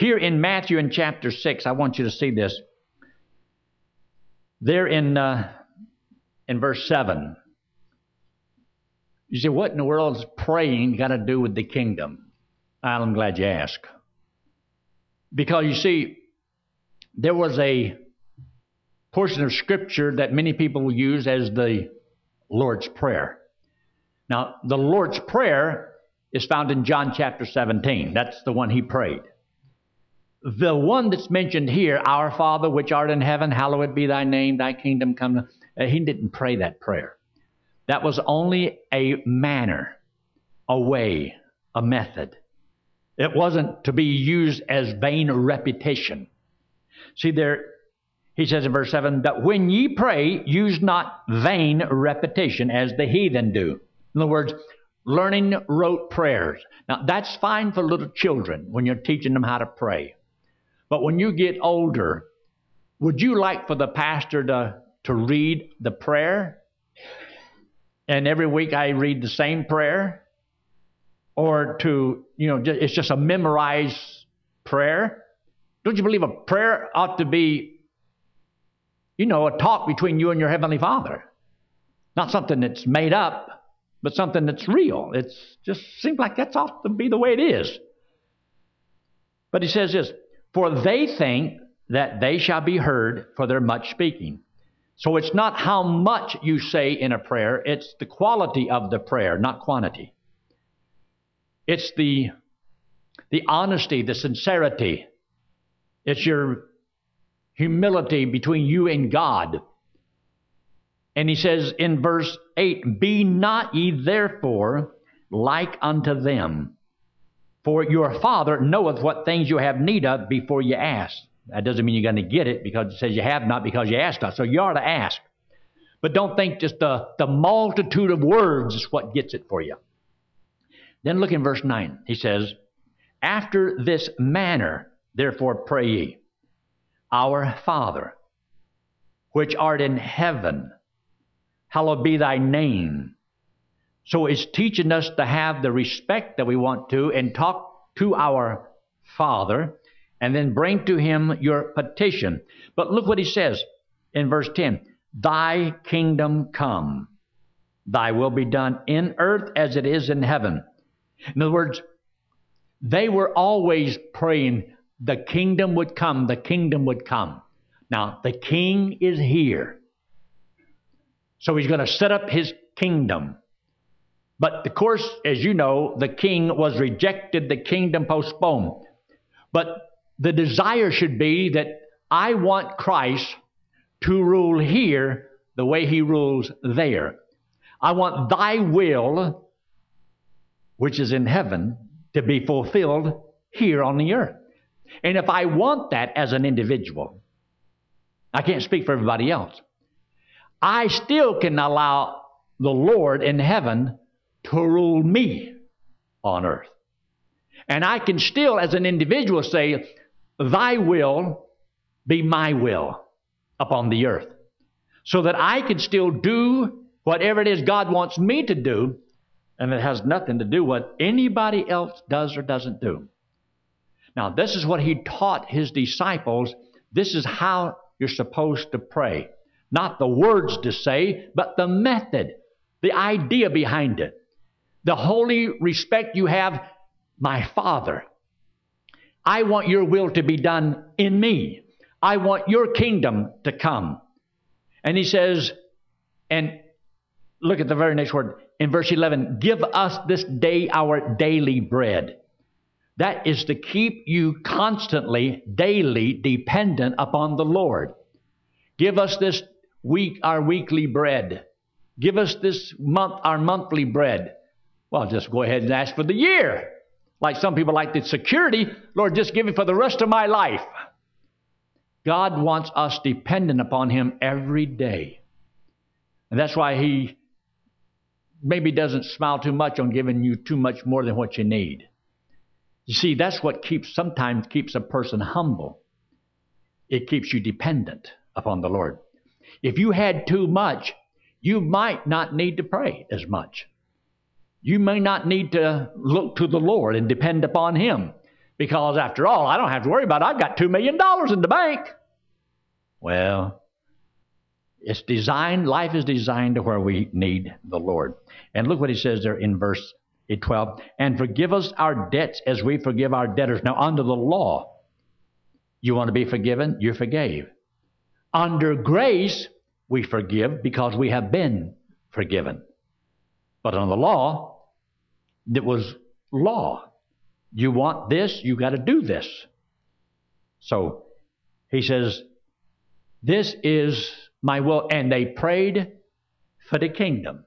Here in Matthew in chapter 6, I want you to see this. There in, uh, in verse 7, you say, what in the world is praying got to do with the kingdom? I'm glad you asked. Because you see, there was a portion of Scripture that many people use as the Lord's Prayer. Now, the Lord's Prayer is found in John chapter 17. That's the one he prayed. The one that's mentioned here, Our Father which art in heaven, hallowed be thy name, thy kingdom come. Uh, he didn't pray that prayer. That was only a manner, a way, a method. It wasn't to be used as vain repetition. See, there, he says in verse 7 that when ye pray, use not vain repetition as the heathen do. In other words, learning rote prayers. Now, that's fine for little children when you're teaching them how to pray. But when you get older, would you like for the pastor to, to read the prayer? And every week I read the same prayer? Or to, you know, it's just a memorized prayer? Don't you believe a prayer ought to be, you know, a talk between you and your Heavenly Father? Not something that's made up, but something that's real. It just seems like that's ought to be the way it is. But he says this for they think that they shall be heard for their much speaking. So it's not how much you say in a prayer, it's the quality of the prayer, not quantity. It's the, the honesty, the sincerity. It's your humility between you and God. And he says in verse 8, Be not ye therefore like unto them, for your Father knoweth what things you have need of before you ask. That doesn't mean you're going to get it because it says you have not because you ask not. So you are to ask. But don't think just the, the multitude of words is what gets it for you. Then look in verse 9. He says, After this manner, therefore pray ye, Our Father, which art in heaven, hallowed be thy name. So it's teaching us to have the respect that we want to and talk to our Father and then bring to him your petition. But look what he says in verse 10 Thy kingdom come, thy will be done in earth as it is in heaven. In other words, they were always praying the kingdom would come, the kingdom would come. Now, the king is here. So he's going to set up his kingdom. But of course, as you know, the king was rejected, the kingdom postponed. But the desire should be that I want Christ to rule here the way he rules there. I want thy will, which is in heaven, to be fulfilled here on the earth. And if I want that as an individual, I can't speak for everybody else. I still can allow the Lord in heaven to rule me on earth. And I can still, as an individual, say, Thy will be my will upon the earth. So that I can still do whatever it is God wants me to do, and it has nothing to do what anybody else does or doesn't do. Now, this is what he taught his disciples. This is how you're supposed to pray. Not the words to say, but the method, the idea behind it the holy respect you have, my Father. I want your will to be done in me. I want your kingdom to come. And he says, and look at the very next word in verse 11 give us this day our daily bread. That is to keep you constantly, daily dependent upon the Lord. Give us this week our weekly bread. Give us this month our monthly bread. Well, just go ahead and ask for the year. Like some people like the security, Lord, just give me for the rest of my life. God wants us dependent upon Him every day. And that's why He maybe doesn't smile too much on giving you too much more than what you need. You see, that's what keeps sometimes keeps a person humble. It keeps you dependent upon the Lord. If you had too much, you might not need to pray as much. You may not need to look to the Lord and depend upon Him because after all, I don't have to worry about it. I've got $2 million in the bank. Well, it's designed, life is designed to where we need the Lord. And look what he says there in verse 12. And forgive us our debts as we forgive our debtors. Now, under the law, you want to be forgiven? You forgave. Under grace, we forgive because we have been forgiven. But on the law, it was law. You want this, you got to do this. So he says, This is my will. And they prayed for the kingdom.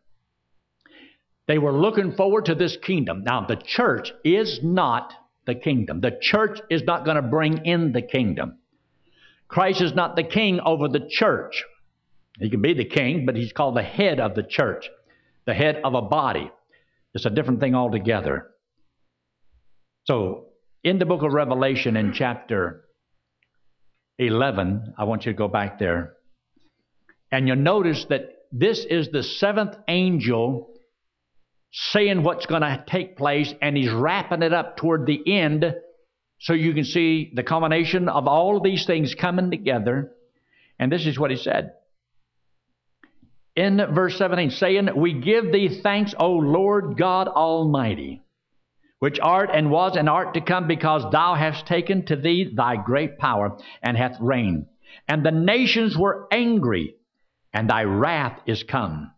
They were looking forward to this kingdom. Now, the church is not the kingdom. The church is not going to bring in the kingdom. Christ is not the king over the church. He can be the king, but he's called the head of the church, the head of a body. It's a different thing altogether. So, in the book of Revelation, in chapter 11, I want you to go back there, and you'll notice that this is the seventh angel saying what's going to take place, and he's wrapping it up toward the end so you can see the combination of all of these things coming together. And this is what he said. In verse 17, saying, We give thee thanks, O Lord God Almighty which art and was and art to come, because thou hast taken to thee thy great power and hath reigned. And the nations were angry, and thy wrath is come.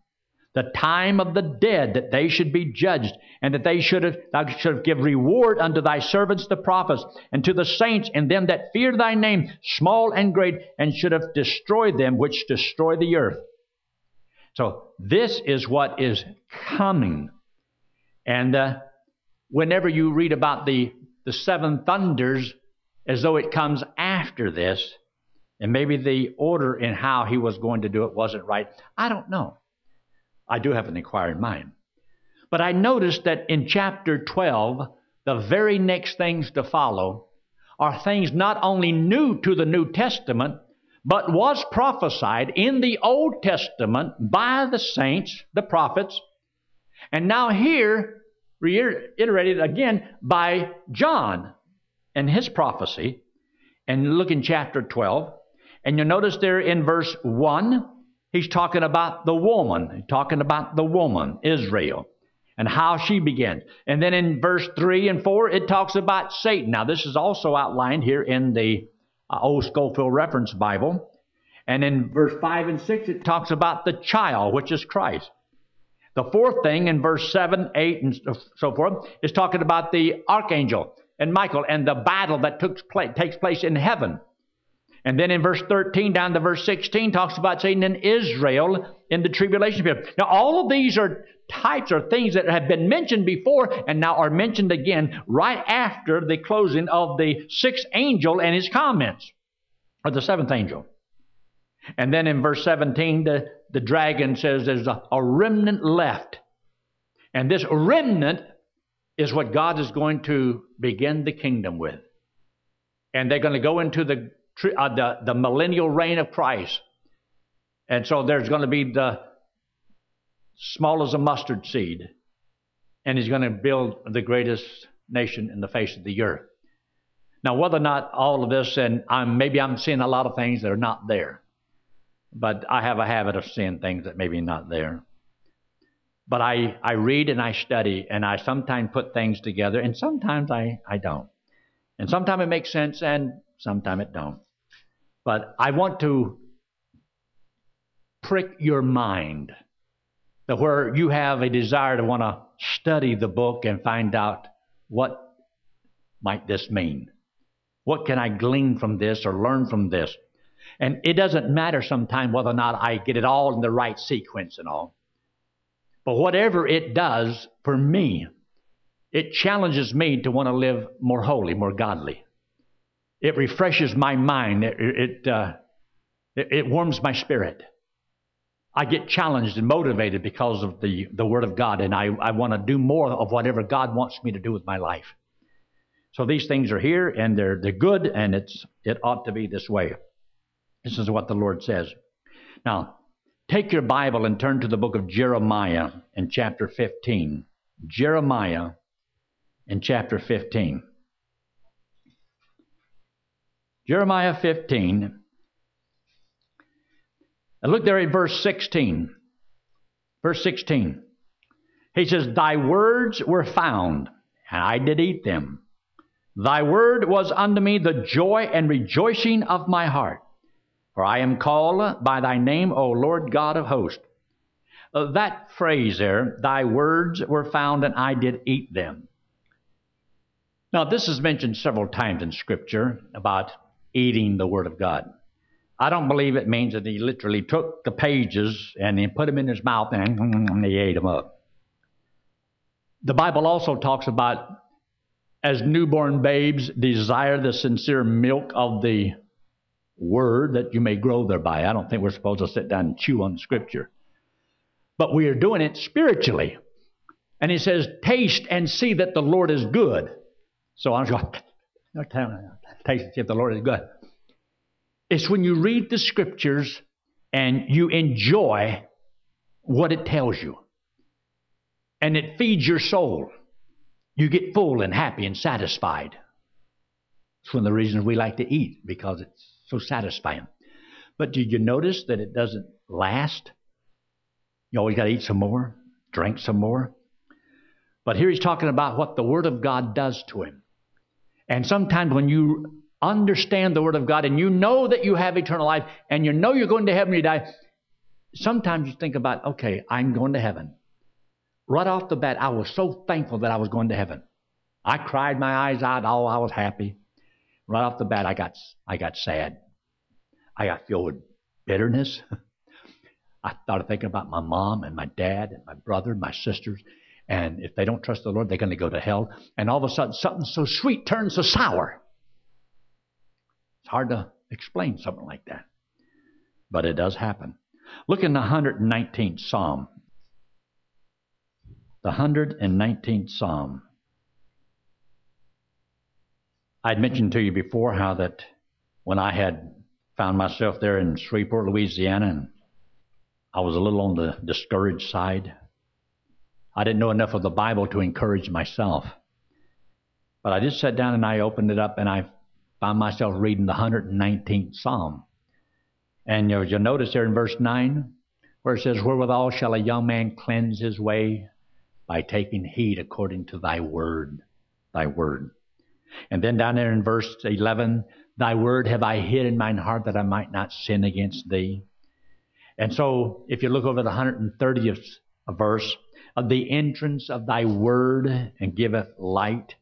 The time of the dead that they should be judged, and that they should have, thou should have give reward unto thy servants the prophets, and to the saints and them that fear thy name, small and great, and should have destroyed them which destroy the earth. So this is what is coming. And uh, whenever you read about the, the seven thunders as though it comes after this, and maybe the order in how he was going to do it wasn't right. I don't know. I do have an inquiring mind. But I noticed that in chapter 12, the very next things to follow are things not only new to the New Testament, but was prophesied in the Old Testament by the saints, the prophets. And now here, reiterated again by John and his prophecy. And look in chapter 12. And you'll notice there in verse 1, he's talking about the woman, he's talking about the woman, Israel, and how she begins. And then in verse 3 and 4, it talks about Satan. Now, this is also outlined here in the uh, Old Scofield Reference Bible. And in verse 5 and 6, it talks about the child, which is Christ. The fourth thing in verse 7, 8, and so forth is talking about the archangel and Michael and the battle that took place, takes place in heaven. And then in verse 13 down to verse 16 talks about Satan in Israel in the tribulation period. Now, all of these are types or things that have been mentioned before and now are mentioned again right after the closing of the sixth angel and his comments, or the seventh angel. And then in verse 17, the, the dragon says there's a, a remnant left. And this remnant is what God is going to begin the kingdom with. And they're going to go into the, uh, the, the millennial reign of Christ. And so there's going to be the small as a mustard seed. And he's going to build the greatest nation in the face of the earth. Now, whether or not all of this, and I'm, maybe I'm seeing a lot of things that are not there. But I have a habit of seeing things that maybe not there. But I, I read and I study, and I sometimes put things together, and sometimes I, I don't. And sometimes it makes sense, and sometimes it don't. But I want to prick your mind that where you have a desire to want to study the book and find out what might this mean? What can I glean from this or learn from this? And it doesn't matter sometimes whether or not I get it all in the right sequence and all. But whatever it does for me, it challenges me to want to live more holy, more godly. It refreshes my mind. It, it, uh, it, it warms my spirit. I get challenged and motivated because of the, the Word of God, and I, I want to do more of whatever God wants me to do with my life. So these things are here, and they're, they're good, and it's, it ought to be this way. This is what the Lord says. Now, take your Bible and turn to the book of Jeremiah in chapter 15. Jeremiah in chapter 15. Jeremiah 15. And look there at verse 16. Verse 16. He says, Thy words were found, and I did eat them. Thy word was unto me the joy and rejoicing of my heart. For I am called by thy name, O Lord God of hosts. Uh, that phrase there, thy words were found and I did eat them. Now, this is mentioned several times in Scripture about eating the Word of God. I don't believe it means that he literally took the pages and he put them in his mouth and he ate them up. The Bible also talks about as newborn babes desire the sincere milk of the word that you may grow thereby. I don't think we're supposed to sit down and chew on scripture. But we are doing it spiritually. And he says, taste and see that the Lord is good. So I'm going, taste and see if the Lord is good. It's when you read the scriptures and you enjoy what it tells you. And it feeds your soul. You get full and happy and satisfied. It's one of the reasons we like to eat, because it's so satisfying. But did you notice that it doesn't last? You always got to eat some more, drink some more. But here he's talking about what the Word of God does to him. And sometimes when you understand the Word of God and you know that you have eternal life and you know you're going to heaven when you die, sometimes you think about, okay, I'm going to heaven. Right off the bat, I was so thankful that I was going to heaven. I cried my eyes out. Oh, I was happy. Right off the bat, I got, I got sad. I got filled with bitterness. I started thinking about my mom and my dad and my brother and my sisters. And if they don't trust the Lord, they're going to go to hell. And all of a sudden, something so sweet turns so sour. It's hard to explain something like that. But it does happen. Look in the 119th Psalm. The 119th Psalm. I'd mentioned to you before how that when I had found myself there in Shreveport, Louisiana, and I was a little on the discouraged side. I didn't know enough of the Bible to encourage myself. But I just sat down and I opened it up and I found myself reading the 119th Psalm. And you'll notice there in verse 9 where it says, Wherewithal shall a young man cleanse his way? By taking heed according to thy word. Thy word. And then down there in verse 11, Thy word have I hid in mine heart that I might not sin against thee. And so, if you look over the 130th verse, of the entrance of thy word and giveth light.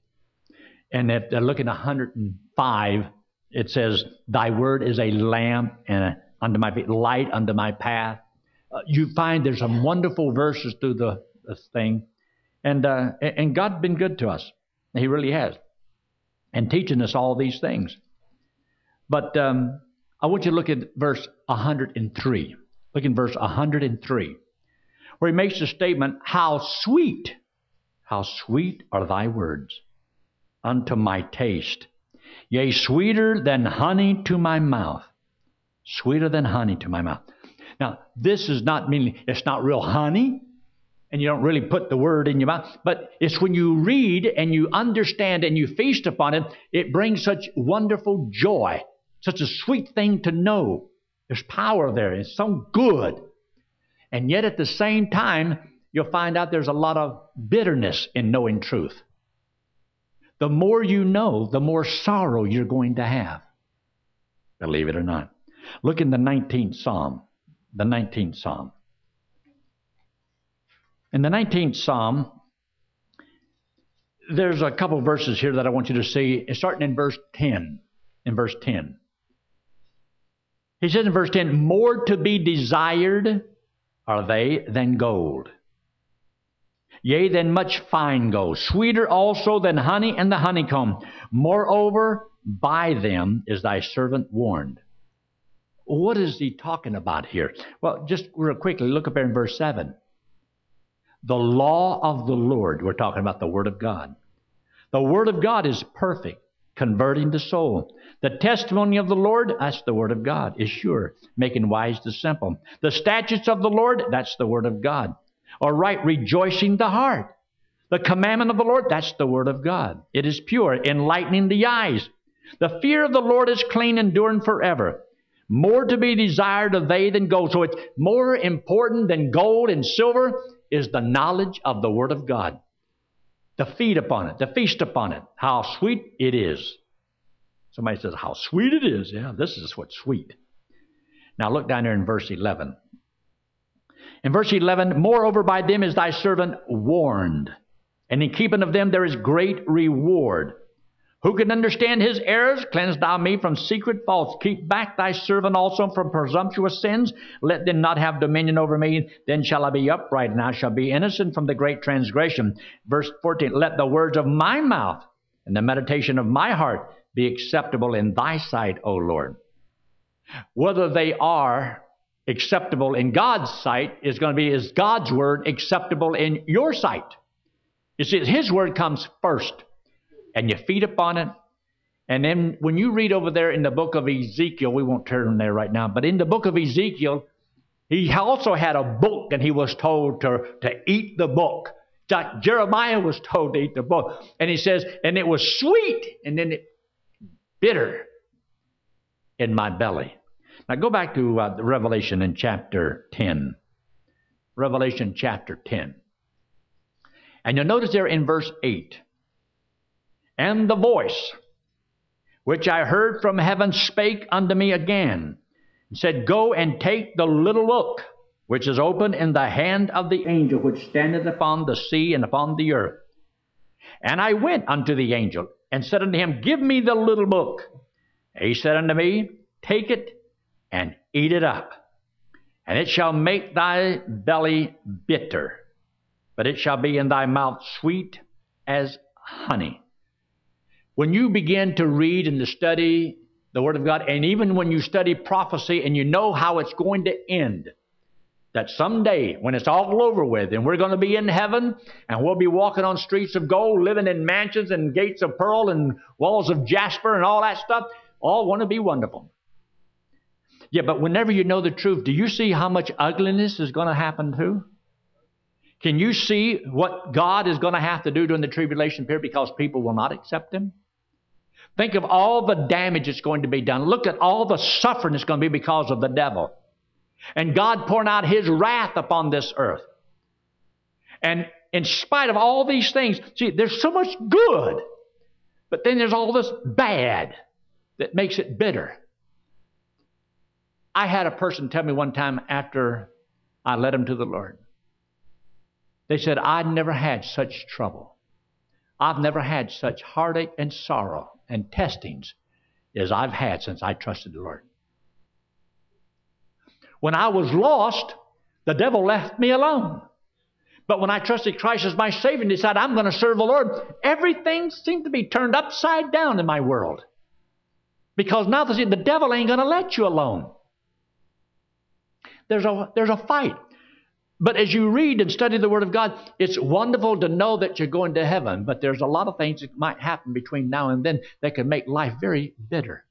And if you look at 105, it says, Thy word is a lamp and a, unto my feet, light unto my path. Uh, you find there's some wonderful verses through the this thing. And, uh, and God's been good to us. He really has and teaching us all these things. But um, I want you to look at verse 103. Look in verse 103, where he makes the statement, How sweet, how sweet are thy words unto my taste, yea, sweeter than honey to my mouth. Sweeter than honey to my mouth. Now, this is not meaning it's not real honey, and you don't really put the word in your mouth. But it's when you read and you understand and you feast upon it, it brings such wonderful joy, such a sweet thing to know. There's power there. It's so good. And yet at the same time, you'll find out there's a lot of bitterness in knowing truth. The more you know, the more sorrow you're going to have. Believe it or not. Look in the 19th Psalm. The 19th Psalm. In the 19th Psalm, there's a couple verses here that I want you to see, starting in verse 10. In verse 10. He says in verse 10, More to be desired are they than gold. Yea, than much fine gold, sweeter also than honey and the honeycomb. Moreover, by them is thy servant warned. What is he talking about here? Well, just real quickly, look up there in verse 7. The law of the Lord, we're talking about the Word of God. The Word of God is perfect, converting the soul. The testimony of the Lord, that's the Word of God, is sure, making wise the simple. The statutes of the Lord, that's the Word of God. are right, rejoicing the heart. The commandment of the Lord, that's the Word of God. It is pure, enlightening the eyes. The fear of the Lord is clean, enduring forever. More to be desired of they than gold. So it's more important than gold and silver is the knowledge of the Word of God. To feed upon it, to feast upon it. How sweet it is. Somebody says, How sweet it is. Yeah, this is what's sweet. Now look down there in verse 11. In verse 11, moreover, by them is thy servant warned, and in keeping of them there is great reward. Who can understand his errors? Cleanse thou me from secret faults. Keep back thy servant also from presumptuous sins. Let them not have dominion over me. Then shall I be upright, and I shall be innocent from the great transgression. Verse 14 Let the words of my mouth and the meditation of my heart be acceptable in thy sight, O Lord. Whether they are acceptable in God's sight is going to be is God's word acceptable in your sight. You see, his word comes first and you feed upon it. And then when you read over there in the book of Ezekiel, we won't turn there right now, but in the book of Ezekiel, he also had a book and he was told to, to eat the book. Jeremiah was told to eat the book. And he says, and it was sweet and then it bitter in my belly. Now go back to uh, Revelation in chapter 10. Revelation chapter 10. And you'll notice there in verse 8 and the voice which I heard from heaven spake unto me again, and said, Go and take the little book which is open in the hand of the angel which standeth upon the sea and upon the earth. And I went unto the angel and said unto him, Give me the little book. he said unto me, Take it and eat it up, and it shall make thy belly bitter, but it shall be in thy mouth sweet as honey. When you begin to read and to study the Word of God, and even when you study prophecy and you know how it's going to end, that someday when it's all over with and we're going to be in heaven and we'll be walking on streets of gold, living in mansions and gates of pearl and walls of jasper and all that stuff, all want to be wonderful. Yeah, but whenever you know the truth, do you see how much ugliness is going to happen too? Can you see what God is going to have to do during the tribulation period because people will not accept Him? Think of all the damage that's going to be done. Look at all the suffering that's going to be because of the devil. And God pouring out his wrath upon this earth. And in spite of all these things, see, there's so much good, but then there's all this bad that makes it bitter. I had a person tell me one time after I led him to the Lord. They said, I'd never had such trouble. I've never had such heartache and sorrow and testings as I've had since I trusted the Lord. When I was lost, the devil left me alone. But when I trusted Christ as my Savior and decided I'm going to serve the Lord, everything seemed to be turned upside down in my world. Because now the, devil ain't going to let you alone. There's a, there's a fight. But as you read and study the Word of God, it's wonderful to know that you're going to heaven, but there's a lot of things that might happen between now and then that can make life very bitter.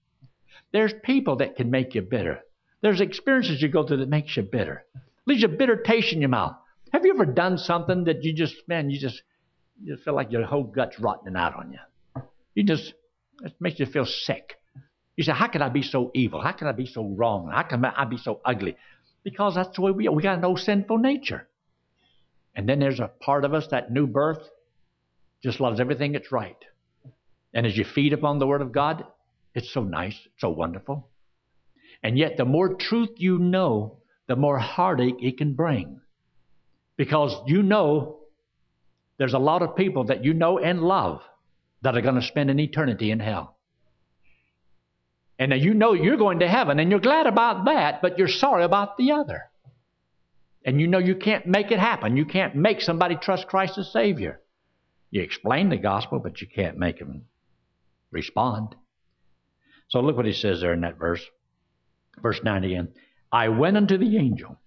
There's people that can make you bitter. There's experiences you go through that makes you bitter. Leaves a bitter taste in your mouth. Have you ever done something that you just, man, you just, you feel like your whole gut's rotting out on you? You just, it makes you feel sick. You say, how can I be so evil? How can I be so wrong? How can I be so ugly? Because that's the way we are. We got no sinful nature. And then there's a part of us, that new birth, just loves everything that's right. And as you feed upon the Word of God, it's so nice, so wonderful. And yet, the more truth you know, the more heartache it can bring. Because you know there's a lot of people that you know and love that are going to spend an eternity in hell. And now you know you're going to heaven and you're glad about that, but you're sorry about the other. And you know you can't make it happen. You can't make somebody trust Christ as Savior. You explain the gospel, but you can't make them respond. So look what he says there in that verse. Verse 9 again. I went unto the angel,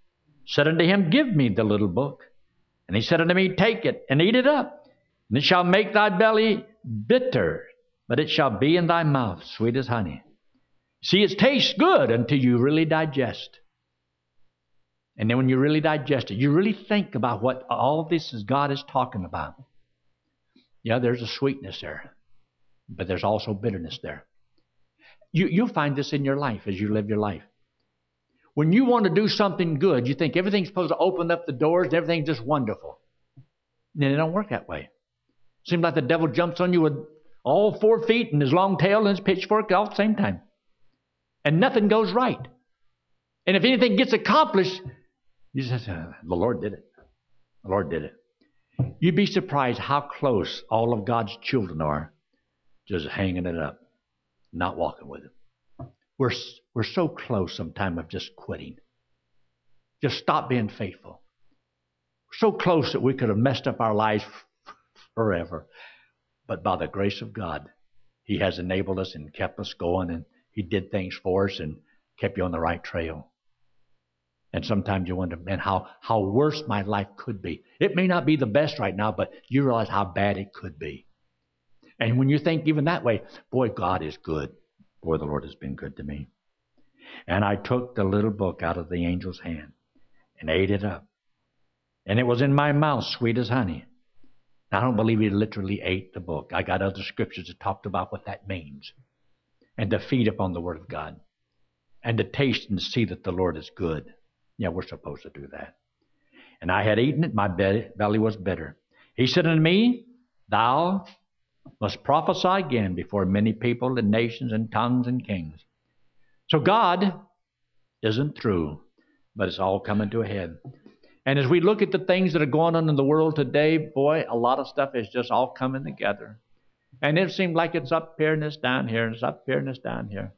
said unto him, Give me the little book. And he said unto me, Take it and eat it up, and it shall make thy belly bitter, but it shall be in thy mouth sweet as honey. See, it tastes good until you really digest. And then when you really digest it, you really think about what all this is God is talking about. Yeah, there's a sweetness there, but there's also bitterness there. You, you'll find this in your life as you live your life. When you want to do something good, you think everything's supposed to open up the doors everything's just wonderful. And it don't work that way. Seems like the devil jumps on you with all four feet and his long tail and his pitchfork all at the same time. And nothing goes right. And if anything gets accomplished, you just uh, the Lord did it. The Lord did it. You'd be surprised how close all of God's children are just hanging it up, not walking with Him. We're, we're so close sometimes of just quitting. Just stop being faithful. so close that we could have messed up our lives forever. But by the grace of God, He has enabled us and kept us going, and He did things for us and kept you on the right trail. And sometimes you wonder, man, how, how worse my life could be. It may not be the best right now, but you realize how bad it could be. And when you think even that way, boy, God is good. Boy, the Lord has been good to me. And I took the little book out of the angel's hand and ate it up. And it was in my mouth sweet as honey. I don't believe he literally ate the book. I got other scriptures that talked about what that means. And to feed upon the Word of God. And to taste and see that the Lord is good. Yeah, we're supposed to do that. And I had eaten it, my belly was bitter. He said unto me, Thou must prophesy again before many people and nations and tongues and kings. So God isn't through, but it's all coming to a head. And as we look at the things that are going on in the world today, boy, a lot of stuff is just all coming together. And it seems like it's up here and it's down here and it's up here and it's down here.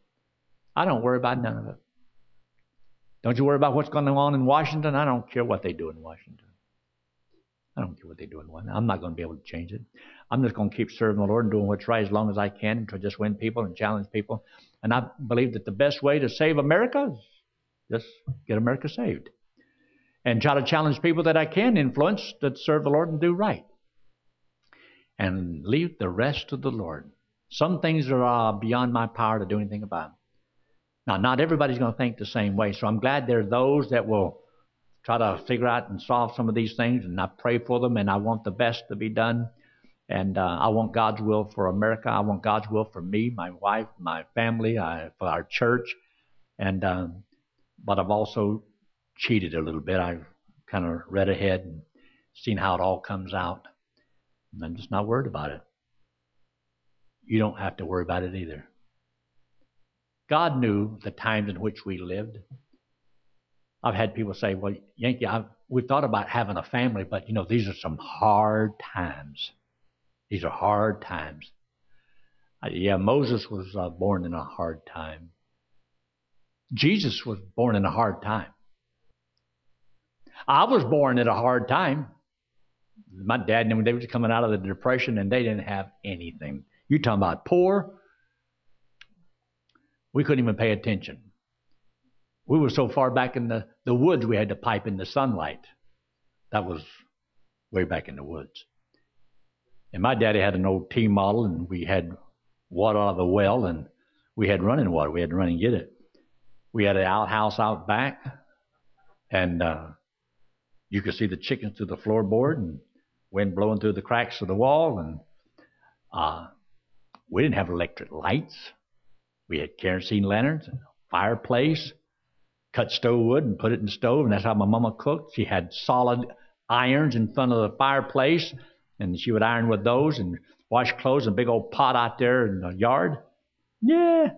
I don't worry about none of it. Don't you worry about what's going on in Washington. I don't care what they do in Washington. I don't care what they do in Washington. I'm not going to be able to change it. I'm just going to keep serving the Lord and doing what's right as long as I can to just win people and challenge people. And I believe that the best way to save America is just get America saved. And try to challenge people that I can influence that serve the Lord and do right. And leave the rest to the Lord. Some things are uh, beyond my power to do anything about. Now, not everybody's going to think the same way, so I'm glad there are those that will try to figure out and solve some of these things, and I pray for them, and I want the best to be done. And uh, I want God's will for America. I want God's will for me, my wife, my family, I, for our church. And um, but I've also cheated a little bit. I've kind of read ahead and seen how it all comes out. And I'm just not worried about it. You don't have to worry about it either. God knew the times in which we lived. I've had people say, well, Yankee, I've, we've thought about having a family, but you know, these are some hard times. These are hard times. Uh, yeah, Moses was uh, born in a hard time. Jesus was born in a hard time. I was born at a hard time. My dad and they were coming out of the depression and they didn't have anything. You talking about poor? We couldn't even pay attention. We were so far back in the, the woods we had to pipe in the sunlight. That was way back in the woods. And my daddy had an old T model, and we had water out of the well, and we had running water. We had to run and get it. We had an outhouse out back, and uh, you could see the chickens through the floorboard, and wind blowing through the cracks of the wall. And uh, we didn't have electric lights. We had kerosene lanterns, and fireplace, cut stove wood and put it in the stove, and that's how my mama cooked. She had solid irons in front of the fireplace, and she would iron with those and wash clothes in a big old pot out there in the yard. Yeah,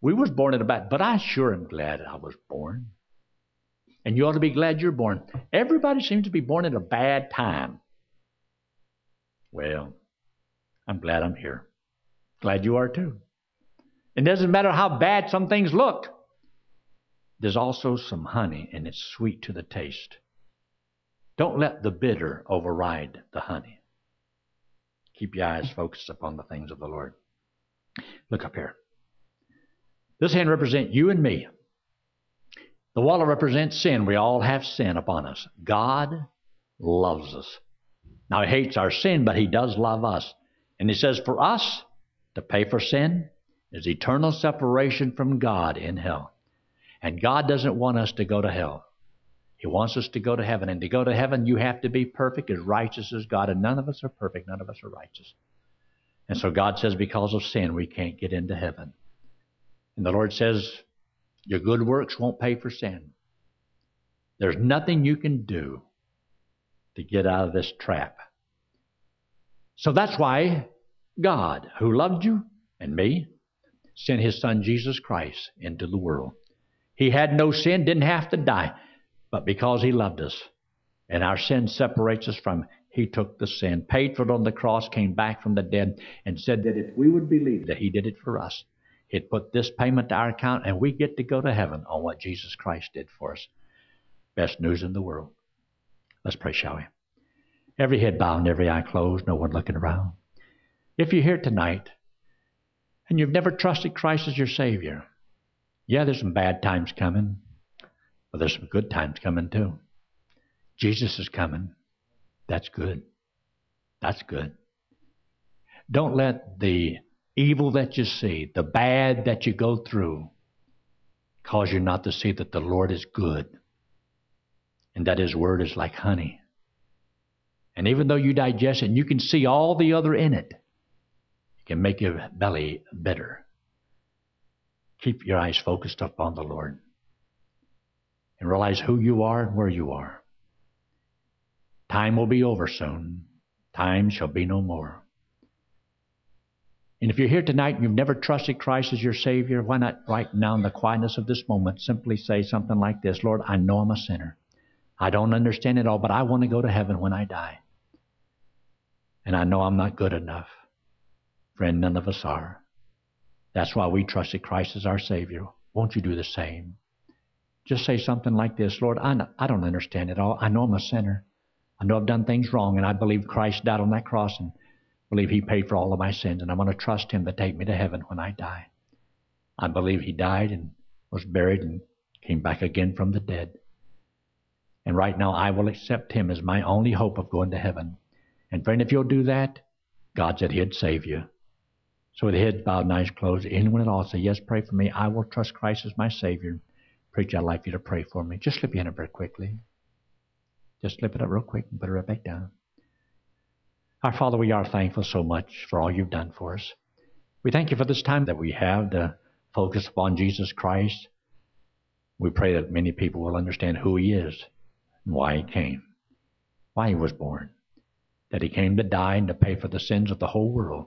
we was born at about, but I sure am glad I was born. And you ought to be glad you're born. Everybody seems to be born at a bad time. Well, I'm glad I'm here. Glad you are too. It doesn't matter how bad some things look. There's also some honey, and it's sweet to the taste. Don't let the bitter override the honey. Keep your eyes focused upon the things of the Lord. Look up here. This hand represents you and me. The wallet represents sin. We all have sin upon us. God loves us. Now, He hates our sin, but He does love us. And He says for us to pay for sin is eternal separation from God in hell. And God doesn't want us to go to hell. He wants us to go to heaven. And to go to heaven, you have to be perfect, as righteous as God. And none of us are perfect. None of us are righteous. And so God says, because of sin, we can't get into heaven. And the Lord says, Your good works won't pay for sin. There's nothing you can do to get out of this trap. So that's why God, who loved you and me, sent his son Jesus Christ into the world. He had no sin, didn't have to die, but because he loved us and our sin separates us from him, he took the sin, paid for it on the cross, came back from the dead, and said that if we would believe that he did it for us, he'd put this payment to our account and we get to go to heaven on what Jesus Christ did for us. Best news in the world. Let's pray, shall we? Every head bowed and every eye closed, no one looking around. If you're here tonight and you've never trusted Christ as your Savior, yeah, there's some bad times coming, but there's some good times coming too. Jesus is coming. That's good. That's good. Don't let the evil that you see, the bad that you go through, cause you not to see that the Lord is good and that His Word is like honey. And even though you digest it and you can see all the other in it, it can make your belly bitter. Keep your eyes focused upon the Lord and realize who you are and where you are. Time will be over soon. Time shall be no more. And if you're here tonight and you've never trusted Christ as your Savior, why not right now in the quietness of this moment simply say something like this Lord, I know I'm a sinner. I don't understand it all, but I want to go to heaven when I die. And I know I'm not good enough. Friend, none of us are. That's why we trusted Christ as our Savior. Won't you do the same? Just say something like this Lord, I, I don't understand it all. I know I'm a sinner. I know I've done things wrong, and I believe Christ died on that cross and believe He paid for all of my sins, and I'm going to trust Him to take me to heaven when I die. I believe He died and was buried and came back again from the dead. And right now, I will accept Him as my only hope of going to heaven. And friend, if you'll do that, God said He'd save you. So with heads bowed and eyes closed, anyone at all say, Yes, pray for me. I will trust Christ as my Savior. Preacher, I'd like you to pray for me. Just slip your hand up very quickly. Just slip it up real quick and put it right back down. Our Father, we are thankful so much for all you've done for us. We thank you for this time that we have to focus upon Jesus Christ. We pray that many people will understand who he is and why he came, why he was born that he came to die and to pay for the sins of the whole world.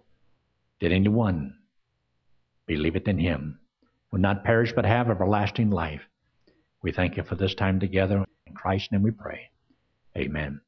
Did anyone believeth in him will not perish but have everlasting life. We thank you for this time together. In Christ's name we pray. Amen.